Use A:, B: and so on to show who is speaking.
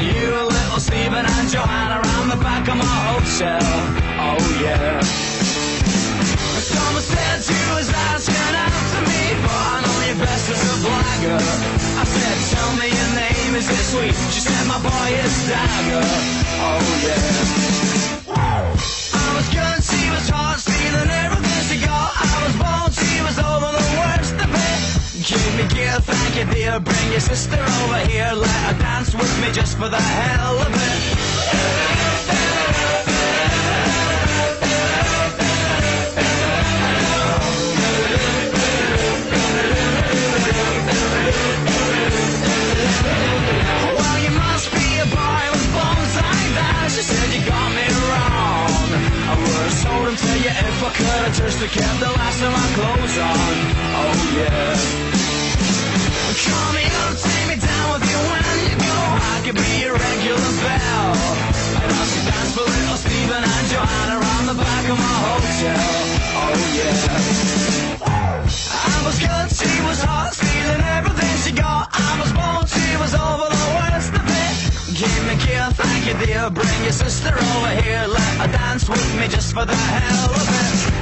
A: You, little Stephen and Joanna round the back of my hotel. Oh yeah. Someone said you was asking after me, but I know you best as a blagger. I said, tell me your name, is it sweet? She said, my boy is Dagger. Oh yeah. Give me gear, thank you dear. Bring your sister over here, let her dance with me just for the hell of it. Told him to you if I could have just have kept the last of my clothes on. Oh yeah. Hotel. Oh yeah. I was good, she was hot, stealing everything she got. I was bold, she was over the worst of it. Give me gear, thank you dear. Bring your sister over here, let her dance with me just for the hell of it.